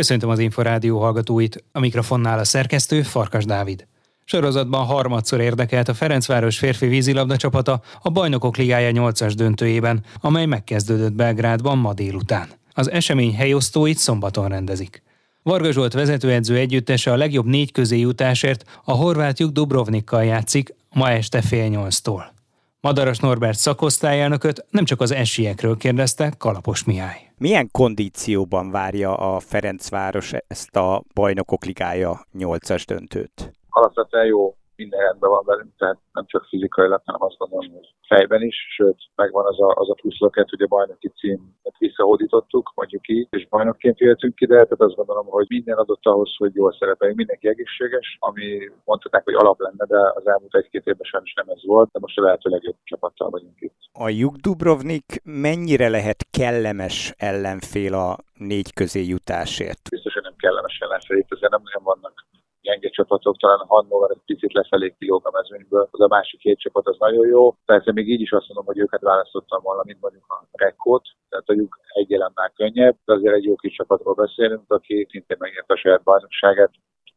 Köszöntöm az Inforádió hallgatóit, a mikrofonnál a szerkesztő Farkas Dávid. Sorozatban harmadszor érdekelt a Ferencváros férfi vízilabda csapata a Bajnokok Ligája 8-as döntőjében, amely megkezdődött Belgrádban ma délután. Az esemény helyosztóit szombaton rendezik. Varga Zsolt vezetőedző együttese a legjobb négy közé jutásért a horvátjuk Dubrovnikkal játszik ma este fél nyolctól. Madaras Norbert szakosztályelnököt nem csak az esélyekről kérdezte Kalapos Mihály. Milyen kondícióban várja a Ferencváros ezt a bajnokok ligája 8-as döntőt? Alapvetően jó minden rendben van velünk, tehát nem csak fizikailag, hanem azt gondolom, hogy fejben is, sőt, megvan az a, az a plusz löket, hogy a bajnoki címet visszahódítottuk, mondjuk így, és bajnokként jöhetünk ide, tehát azt gondolom, hogy minden adott ahhoz, hogy jól szerepeljünk, mindenki egészséges, ami mondhatnák, hogy alap lenne, de az elmúlt egy-két évben sajnos nem ez volt, de most a lehető legjobb csapattal vagyunk itt. A Juk Dubrovnik mennyire lehet kellemes ellenfél a négy közé jutásért? Biztos, hogy nem kellemes ellenfél, itt azért nem nagyon vannak gyenge csapatok, talán a Hannover egy picit lefelé kilóg a mezőnyből, az a másik két csapat az nagyon jó. Persze még így is azt mondom, hogy őket választottam volna, mint mondjuk a Rekkót, tehát mondjuk egy elemmel könnyebb, de azért egy jó kis csapatról beszélünk, aki szintén megnyerte a saját bajnokságát,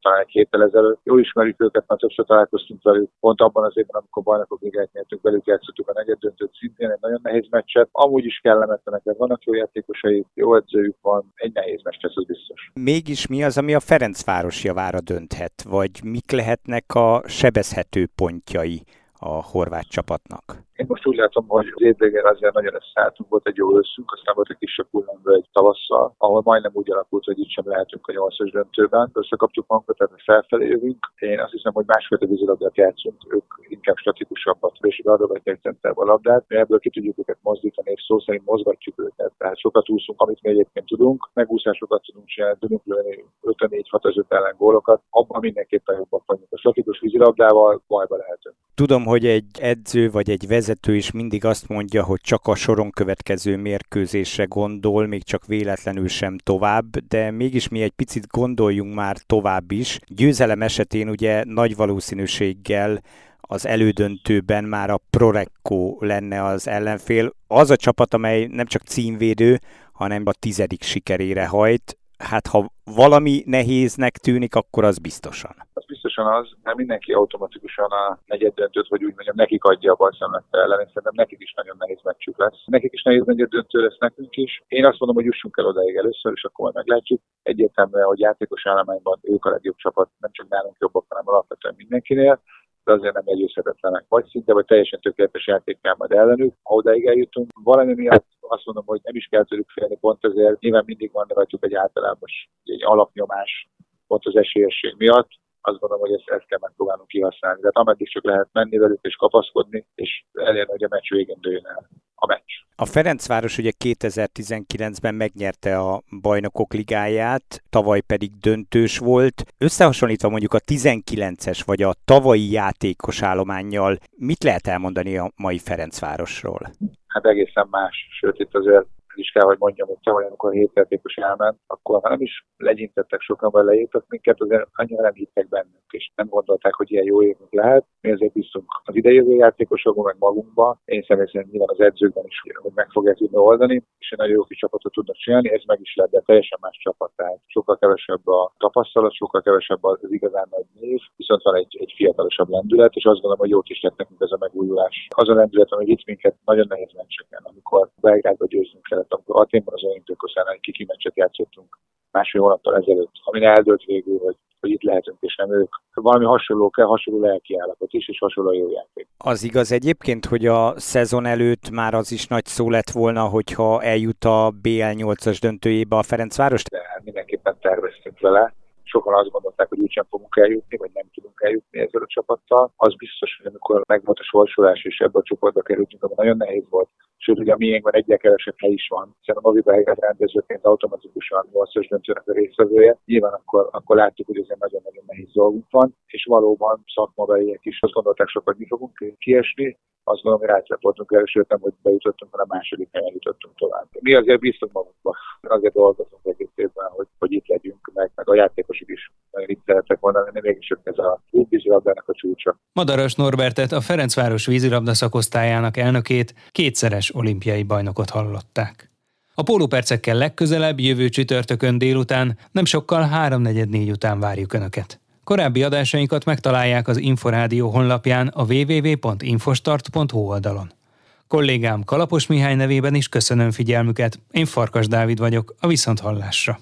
talán egy héttel ezelőtt. Jól ismerjük őket, már többször találkoztunk velük. Pont abban az évben, amikor bajnokok ligát nyertünk velük, játszottuk a negyed döntőt, szintén egy nagyon nehéz meccset. Amúgy is kellemetlenek, vannak jó játékosai, jó edzőjük van, egy nehéz meccs, ez biztos. Mégis mi az, ami a Ferencváros javára dönthet, vagy mik lehetnek a sebezhető pontjai a horvát csapatnak? Én most úgy látom, hogy az évvégén azért nagyon összeálltunk, volt egy jó őszünk, aztán volt egy kisebb hullámba egy tavasszal, ahol majdnem úgy alakult, hogy itt sem lehetünk a nyolcas döntőben. Összekaptuk magunkat, tehát felfelé jövünk. Én azt hiszem, hogy másfajta vízilabdát játszunk, ők inkább statikusabbat, és beadogatják centerbe a labdát. Mi ebből ki tudjuk őket mozdítani, és szó szerint mozgatjuk őket. Tehát sokat úszunk, amit mi egyébként tudunk, megúszásokat tudunk csinálni, tudunk lőni 54 6 5 ellen gólokat, abban mindenképpen jobbak vagyunk. A statikus vízilabdával bajba lehetünk. Tudom, hogy egy edző vagy egy vezető vezető is mindig azt mondja, hogy csak a soron következő mérkőzésre gondol, még csak véletlenül sem tovább, de mégis mi egy picit gondoljunk már tovább is. Győzelem esetén ugye nagy valószínűséggel az elődöntőben már a Prorecco lenne az ellenfél. Az a csapat, amely nem csak címvédő, hanem a tizedik sikerére hajt. Hát ha valami nehéznek tűnik, akkor az biztosan biztosan az, mert mindenki automatikusan a negyed döntőt, vagy úgy mondjam, nekik adja a balszemlette ellen, és szerintem nekik is nagyon nehéz meccsük lesz. Nekik is nehéz negyed döntő lesz nekünk is. Én azt mondom, hogy jussunk el odaig először, és akkor majd meglátjuk. Egyértelműen, hogy játékos állományban ők a legjobb csapat, nem csak nálunk jobbak, hanem alapvetően mindenkinél de azért nem egyőzhetetlenek. Vagy szinte, vagy teljesen tökéletes játékkal majd ellenük, ha odaig eljutunk. Valami miatt azt mondom, hogy nem is kell tőlük félni, pont ezért nyilván mindig van rajtuk egy általános egy alapnyomás, pont az esélyesség miatt, azt gondolom, hogy ezt, ezt kell megpróbálnunk kihasználni. Tehát ameddig csak lehet menni velük és kapaszkodni, és elérni, hogy a meccs végén dőjön el a meccs. A Ferencváros ugye 2019-ben megnyerte a bajnokok ligáját, tavaly pedig döntős volt. Összehasonlítva mondjuk a 19-es vagy a tavalyi játékos állományjal, mit lehet elmondani a mai Ferencvárosról? Hát egészen más, sőt itt azért is kell, hogy mondjam, hogy tavaly, amikor a hétjátékos elment, akkor ha nem is legyintettek sokan, vagy leírtak minket, azért annyira nem hittek bennünk, és nem gondolták, hogy ilyen jó évünk lehet. Mi azért bíztunk az idejövő játékosokban, meg magunkba. Én személy szerint nyilván az edzőkben is, hogy meg fogják tudni oldani, és egy nagyon jó kis csapatot tudnak csinálni, ez meg is lett, de teljesen más csapat. Tehát sokkal kevesebb a tapasztalat, sokkal kevesebb az igazán nagy név, viszont van egy, egy fiatalosabb lendület, és azt gondolom, hogy jót is lett nekünk ez a megújulás. Az a lendület, ami itt minket nagyon nehéz meccseken, amikor Belgrádba győzünk kellett, amikor Aténban az olimpiakosán egy kiki meccset játszottunk másfél hónappal ezelőtt, amin eldőlt végül, hogy, hogy itt lehetünk, és nem ők. Valami hasonló kell, hasonló lelki állapot is, és hasonló jó játék. Az igaz egyébként, hogy a szezon előtt már az is nagy szó lett volna, hogyha eljut a BL 8-as döntőjébe a Ferencváros? De hát mindenképpen terveztünk vele sokan azt gondolták, hogy úgysem fogunk eljutni, vagy nem tudunk eljutni ezzel a csapattal. Az biztos, hogy amikor megvolt a sorsolás, és ebbe a csoportba kerültünk, akkor nagyon nehéz volt. Sőt, ugye a miénkben egyre kevesebb hely is van, hiszen a Novi Belgrad rendezőként automatikusan 8-as döntőnek a részvevője. Nyilván akkor, akkor látjuk, hogy ez nagyon-nagyon nehéz dolgunk van, és valóban szakmabeliek is azt gondolták sokat, hogy mi fogunk kiesni, azt gondolom, hogy rácselt voltunk első, nem hogy bejutottunk, hanem a második helyen jutottunk tovább. Mi azért bíztunk magunkba, azért dolgozunk egész évben, hogy, hogy itt legyünk, meg, a játékosok is itt szeretek mondani, de mégis ez a vízilabdának a csúcsa. Madaras Norbertet, a Ferencváros vízilabda szakosztályának elnökét kétszeres olimpiai bajnokot hallották. A pólópercekkel legközelebb jövő csütörtökön délután, nem sokkal 3.44 után várjuk Önöket. Korábbi adásainkat megtalálják az Inforádió honlapján a www.infostart.hu oldalon. Kollégám Kalapos Mihály nevében is köszönöm figyelmüket, én Farkas Dávid vagyok, a Viszonthallásra.